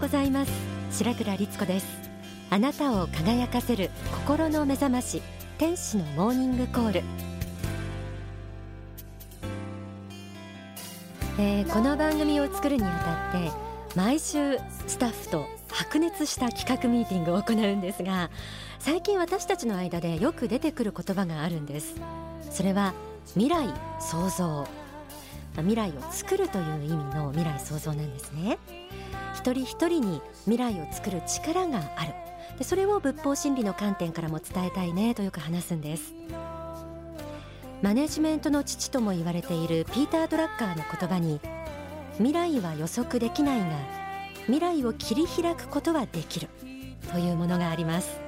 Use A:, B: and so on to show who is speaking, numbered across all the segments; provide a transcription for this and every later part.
A: ございます。白倉律子です。あなたを輝かせる心の目覚まし天使のモーニングコール、えー、この番組を作るにあたって毎週スタッフと白熱した企画ミーティングを行うんですが最近私たちの間でよく出てくる言葉があるんです。それは未来創造。未来を作るという意味の未来創造なんですね。一人一人に未来を作る力がある。でそれを仏法真理の観点からも伝えたいねとよく話すんです。マネジメントの父とも言われているピーター・ドラッカーの言葉に未来は予測できないが未来を切り開くことはできる。というものがあります、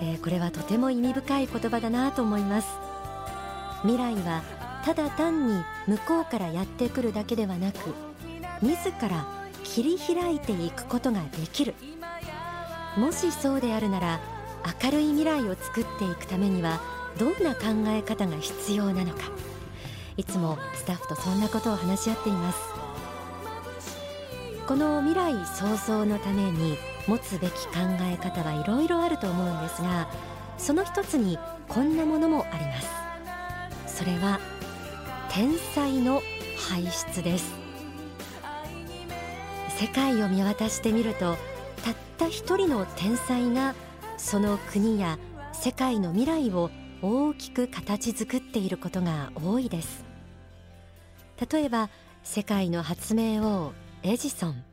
A: えー、これはとても意味深い言葉だなと思います。未来はただ単に向こうからやってくるだけではなく自ら切り開いていくことができる。もしそうであるなら明るい未来を作っていくためにはどんな考え方が必要なのか。いつもスタッフとそんなことを話し合っています。この未来創造のために持つべき考え方はいろいろあると思うんですがその一つにこんなものもあります。それは天才の輩出です。世界を見渡してみるとたった一人の天才がその国や世界の未来を大きく形作っていることが多いです。例えば世界の発明王エジソン。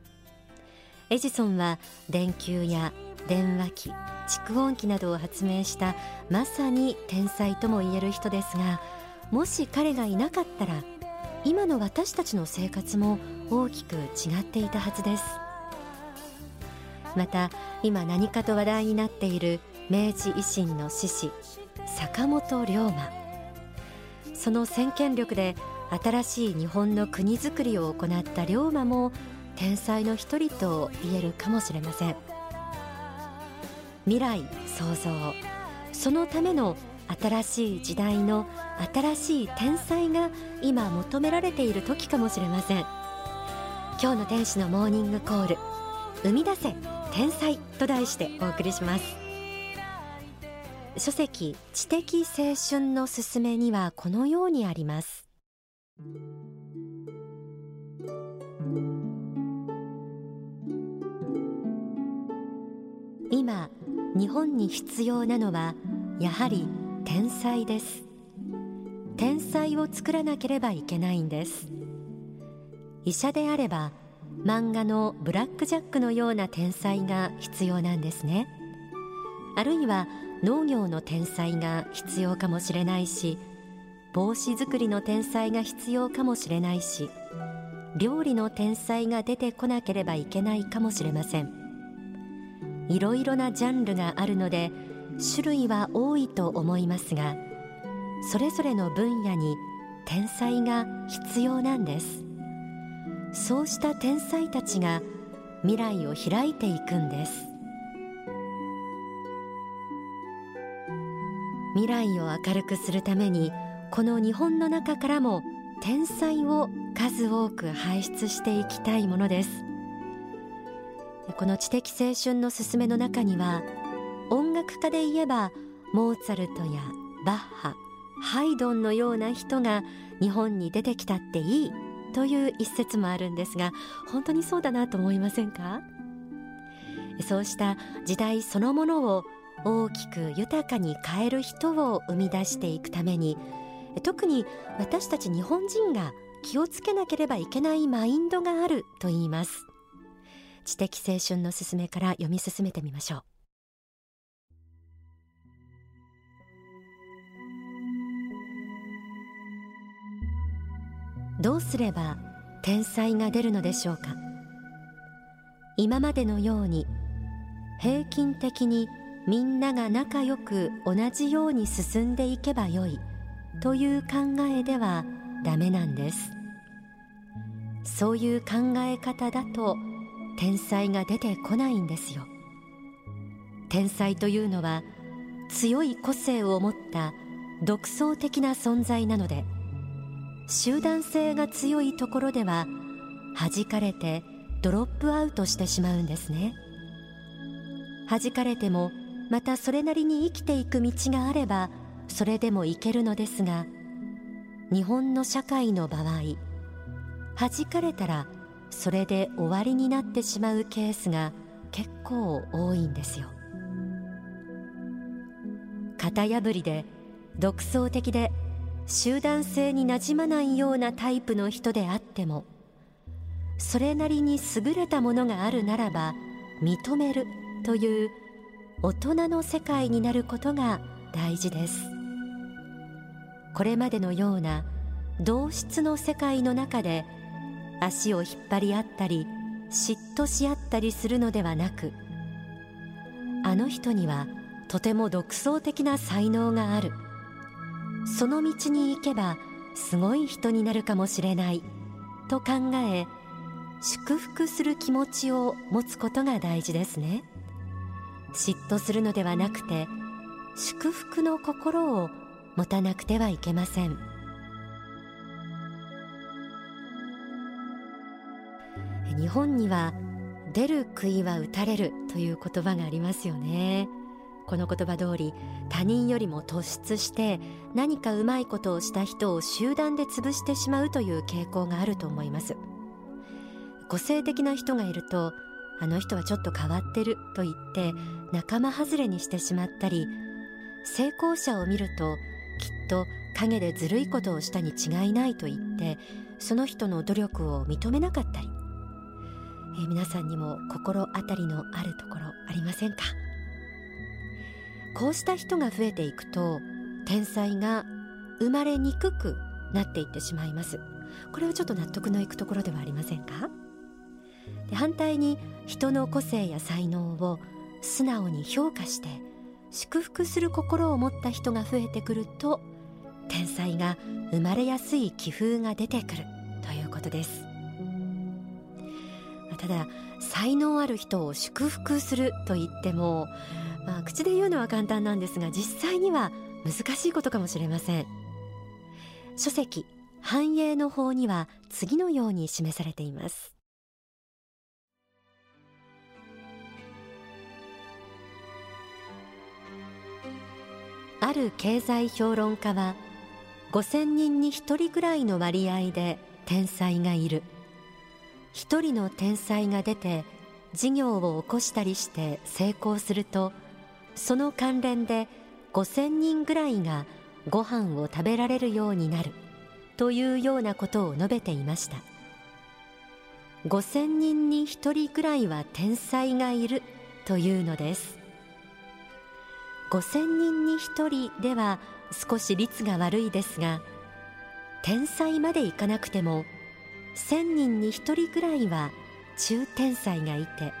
A: エジソンは電球や電話機蓄音機などを発明したまさに天才とも言える人ですがもし彼がいなかったら今の私たちの生活も大きく違っていたはずです。また今何かと話題になっている明治維新の志士坂本龍馬。その先見力で新しい日本の国づくりを行った龍馬も天才の一人と言えるかもしれません。未来創造。そのための新しい時代の新しい天才が今求められている時かもしれません。今日の天使のモーニングコール生み出せ天才と題してお送りします。書籍知的青春のすすめにはこのようにあります。今日本に必要なのはやはり天才です。天才を作らなければいけないんです。医者であれば漫画のブラック・ジャックのような天才が必要なんですね。あるいは農業の天才が必要かもしれないし帽子作りの天才が必要かもしれないし料理の天才が出てこなければいけないかもしれません。いろいろなジャンルがあるので種類は多いと思いますがそれぞれの分野に天才が必要なんです。そうした天才たちが未来を開いていくんです。未来を明るくするためにこの日本の中からも天才を数多く輩出していきたいものです。この知的青春のすすめの中には音楽家で言えばモーツァルトやバッハハイドンのような人が日本に出てきたっていいという一節もあるんですが本当にそうだなと思いませんか？そうした時代そのものを大きく豊かに変える人を生み出していくために特に私たち日本人が気をつけなければいけないマインドがあると言います。知的青春のすすめから読み進めてみましょう。どうすれば天才が出るのでしょうか？今までのように平均的にみんなが仲良く同じように進んでいけばよいという考えではダメなんです。そういう考え方だと天才が出てこないんですよ。天才というのは強い個性を持った独創的な存在なので集団性が強いところでは弾かれてドロップアウトしてしまうんですね。弾かれてもまたそれなりに生きていく道があればそれでもいけるのですが日本の社会の場合弾かれたらそれで終わりになってしまうケースが結構多いんですよ。型破りで独創的で集団性になじまないようなタイプの人であってもそれなりに優れたものがあるならば認めるという大人の世界になることが大事です。これまでのような同質の世界の中で足を引っ張り合ったり嫉妬し合ったりするのではなくあの人にはとても独創的な才能がある。その道に行けばすごい人になるかもしれないと考え祝福する気持ちを持つことが大事ですね。嫉妬するのではなくて祝福の心を持たなくてはいけません。日本には出る杭は打たれるという言葉がありますよね。この言葉通り他人よりも突出して何かうまいことをした人を集団で潰してしまうという傾向があると思います。個性的な人がいるとあの人はちょっと変わってると言って仲間外れにしてしまったり成功者を見るときっと陰でずるいことをしたに違いないと言ってその人の努力を認めなかったり、えー、皆さんにも心当たりのあるところありませんか？こうした人が増えていくと天才が生まれにくくなっていってしまいます。これはちょっと納得のいくところではありませんか？で反対に人の個性や才能を素直に評価して祝福する心を持った人が増えてくると天才が生まれやすい気風が出てくるということです。ただ才能ある人を祝福すると言ってもまあ、口で言うのは簡単なんですが実際には難しいことかもしれません。書籍繁栄の法には次のように示されています。ある経済評論家は5000人に1人ぐらいの割合で天才がいる。1人の天才が出て事業を起こしたりして成功するとその関連で5000人ぐらいがご飯を食べられるようになるというようなことを述べていました。5000人に1人ぐらいは天才がいるというのです。5000人に1人では少し率が悪いですが天才までいかなくても1000人に1人ぐらいは中天才がいて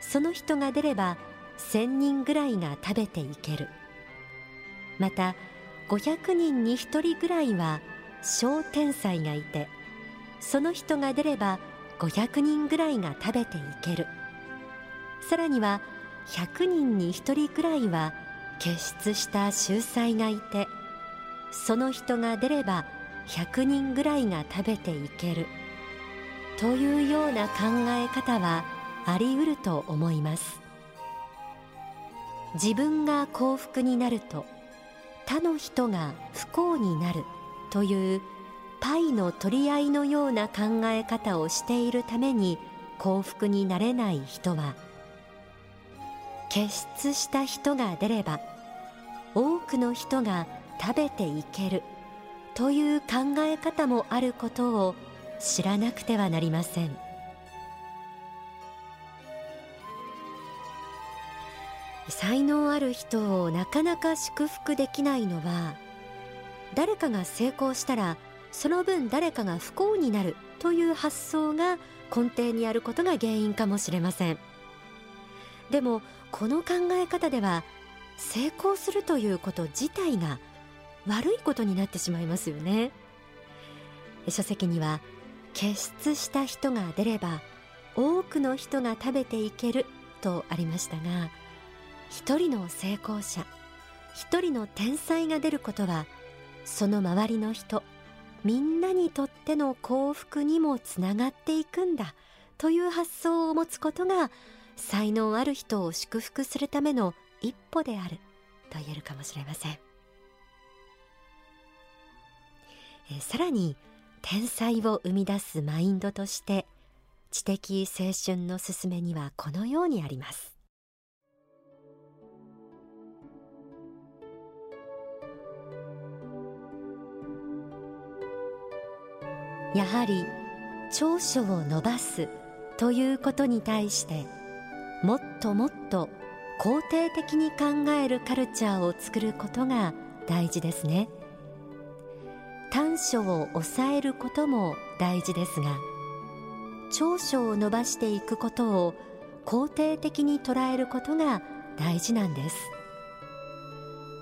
A: その人が出れば1000人ぐらいが食べていける。また500人に1人ぐらいは小天才がいてその人が出れば500人ぐらいが食べていける。さらには100人に1人ぐらいは傑出した秀才がいてその人が出れば100人ぐらいが食べていける。というような考え方はあり得ると思います。自分が幸福になると他の人が不幸になるというパイの取り合いのような考え方をしているために幸福になれない人は傑出した人が出れば多くの人が食べていけるという考え方もあることを知らなくてはなりません。才能ある人をなかなか祝福できないのは誰かが成功したらその分誰かが不幸になるという発想が根底にあることが原因かもしれません。でもこの考え方では成功するということ自体が悪いことになってしまいますよね。書籍には傑出した人が出れば多くの人が食べていけるとありましたが一人の成功者一人の天才が出ることはその周りの人みんなにとっての幸福にもつながっていくんだという発想を持つことが才能ある人を祝福するための一歩であると言えるかもしれません。えさらに天才を生み出すマインドとして知的青春の勧めにはこのようにあります。やはり長所を伸ばすということに対してもっともっと肯定的に考えるカルチャーを作ることが大事ですね。短所を抑えることも大事ですが長所を伸ばしていくことを肯定的に捉えることが大事なんです。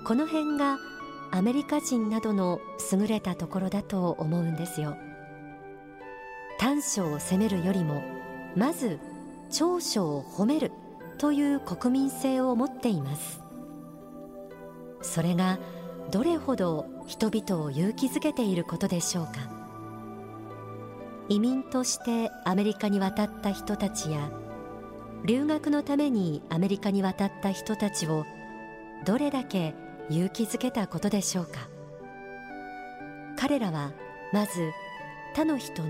A: この辺がアメリカ人などの優れたところだと思うんですよ。短所を責めるよりもまず長所を褒めるという国民性を持っています。それがどれほど人々を勇気づけていることでしょうか。移民としてアメリカに渡った人たちや留学のためにアメリカに渡った人たちをどれだけ勇気づけたことでしょうか。彼らはまず他の人の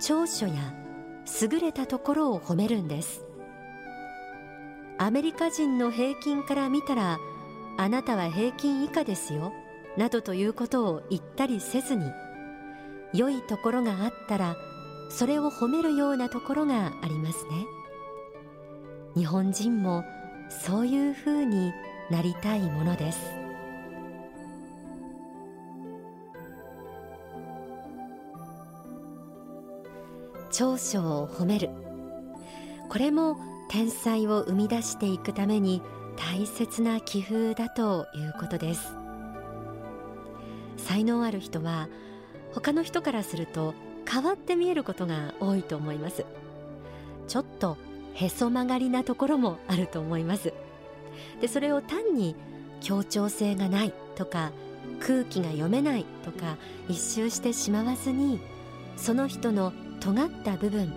A: 長所や優れたところを褒めるんです。アメリカ人の平均から見たらあなたは平均以下ですよなどということを言ったりせずに良いところがあったらそれを褒めるようなところがありますね。日本人もそういうふうになりたいものです。長所を褒める。これも天才を生み出していくために大切な気風だということです。才能ある人は他の人からすると変わって見えることが多いと思います。ちょっとへそ曲がりなところもあると思います。でそれを単に協調性がないとか空気が読めないとか一周してしまわずにその人の尖った部分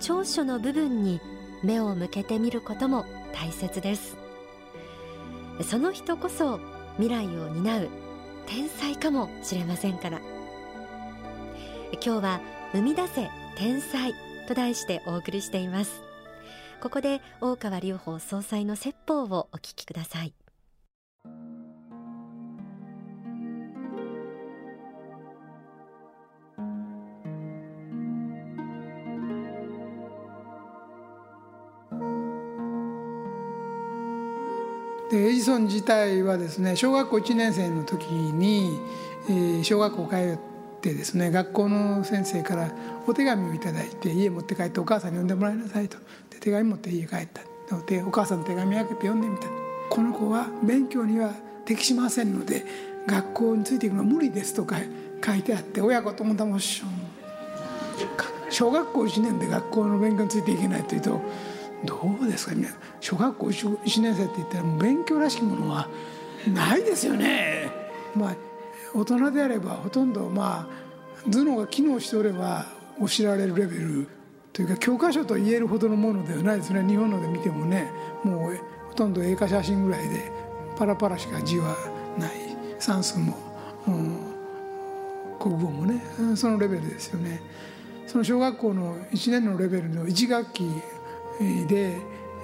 A: 長所の部分に目を向けてみることも大切です。その人こそ未来を担う天才かもしれませんから。今日は生み出せ天才と題してお送りしています。ここで大川隆法総裁の説法をお聞きください。
B: ソン自体はですね小学校1年生の時に、小学校通ってですね学校の先生からお手紙を頂いて家持って帰ってお母さんに読んでもらいなさいと。で手紙持って家帰った。でお母さんの手紙開けて読んでみた。この子は勉強には適しませんので学校についていくのは無理ですとか書いてあって親子ともだもし小学校1年で学校の勉強についていけないというとどうですか？ね小学校 1, 年生って言ったら勉強らしきものはないですよね。まあ大人であればほとんどまあ頭脳が機能しておれば教えられるレベルというか教科書と言えるほどのものではないですね日本ので見てもねもうほとんど映画写真ぐらいでパラパラしか字はない算数も、うん、国語もねそのレベルですよね。その小学校の1年のレベルの1学期で、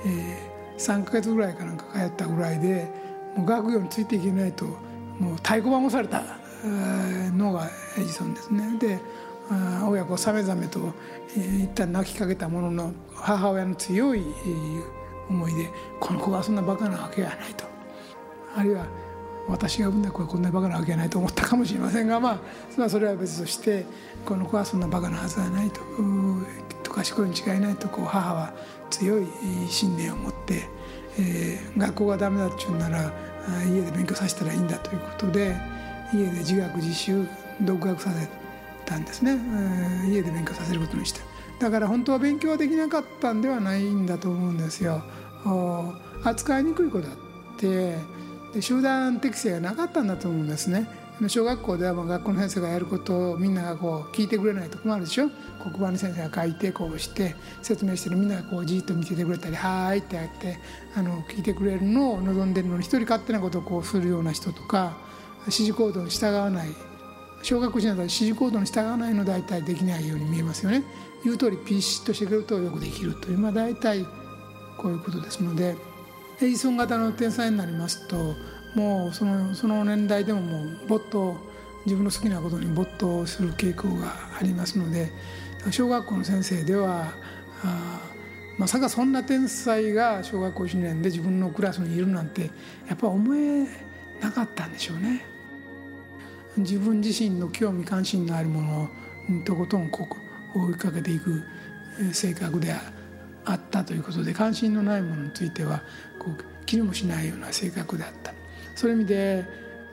B: えー、3か月ぐらいかなんか通ったぐらいでもう学業についていけないともう太鼓判をされたのがエジソンですね。で親子さめざめと一旦泣きかけたものの母親の強い思いでこの子はそんなバカなわけがないとあるいは私が産んだ子はこんなバカなわけがないと思ったかもしれませんがまあそれは別としてこの子はそんなバカなはずはないとと賢いに違いないとこう母は強い信念を持って、えー、学校がダメだっちゅうなら家で勉強させたらいいんだということで家で自学自習独学させたんですね、えー、家で勉強させることにしただから本当は勉強はできなかったんではないんだと思うんですよ。扱いにくい子だってで集団適性がなかったんだと思うんですね。小学校ではもう学校の先生がやることをみんながこう聞いてくれないと困るでしょ？黒板に先生が書いてこうして説明してるみんながこうじっと見ててくれたり「はーい」ってやってあの聞いてくれるのを望んでるのに一人勝手なことをこうするような人とか指示行動に従わない小学校時代指示行動に従わないの大体できないように見えますよね。言う通りピシッとしてくれるとよくできるというまあ大体こういうことですのでエジソン型の天才になりますともうそのその年代でももう没頭自分の好きなことに没頭する傾向がありますので小学校の先生ではあまさかそんな天才が小学校1年で自分のクラスにいるなんてやっぱ思えなかったんでしょうね。自分自身の興味関心のあるものをとことんこう追いかけていく性格であったということで関心のないものについてはこう気にもしないような性格であったそういう意味で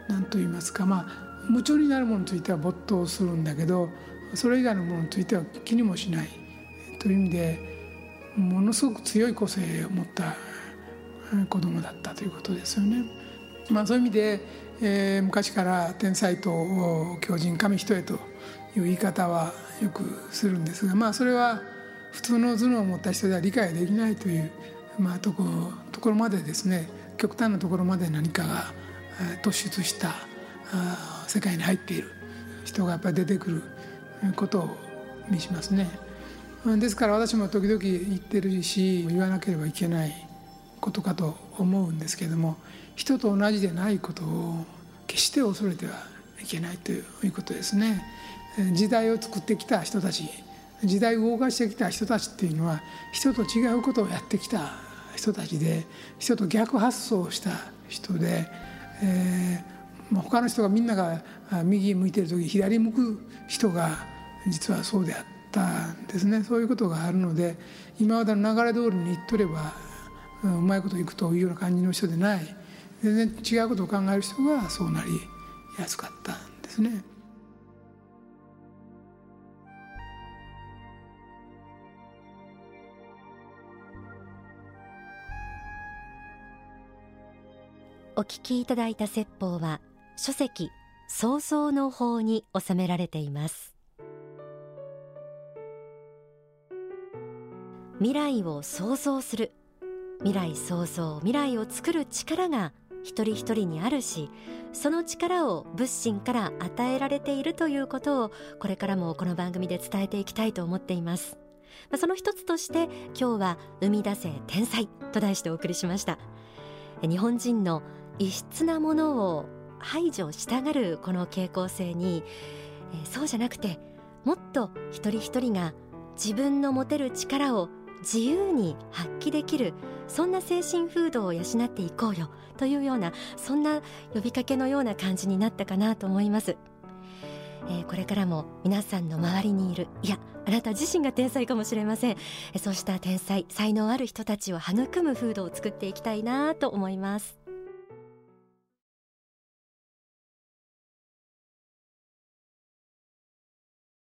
B: 何と言いますかまあ夢中になるものについては没頭するんだけどそれ以外のものについては気にもしないという意味でものすごく強い個性を持った子供だったということですよね。まあ、そういう意味で、えー、昔から天才と強靭神人へという言い方はよくするんですがまあそれは普通の頭脳を持った人では理解できないという、まあ、とこところまでですね極端なところまで何かが突出した世界に入っている人がやっぱり出てくることを見しますね。ですから私も時々言ってるし言わなければいけないことかと思うんですけれども人と同じでないことを決して恐れてはいけないということですね。時代を作ってきた人たち時代を動かしてきた人たちっていうのは人と違うことをやってきた人たちで人と逆発想した人で、えー、他の人がみんなが右向いてる時左向く人が実はそうであったんですねそういうことがあるので今までの流れ通りに言っとればうまいこといくというような感じの人でない全然違うことを考える人がそうなりやすかったんですね。
A: お聞きいただいた説法は書籍創造の法に収められています。未来を創造する。未来創造未来を作る力が一人一人にあるしその力を仏心から与えられているということをこれからもこの番組で伝えていきたいと思っています。その一つとして今日は生み出せ天才と題してお送りしました。日本人の異質なものを排除したがるこの傾向性に、えー、そうじゃなくてもっと一人一人が自分の持てる力を自由に発揮できるそんな精神風土を養っていこうよというようなそんな呼びかけのような感じになったかなと思います、えー、これからも皆さんの周りにいるいやあなた自身が天才かもしれません。そうした天才才能ある人たちを育む風土を作っていきたいなと思います。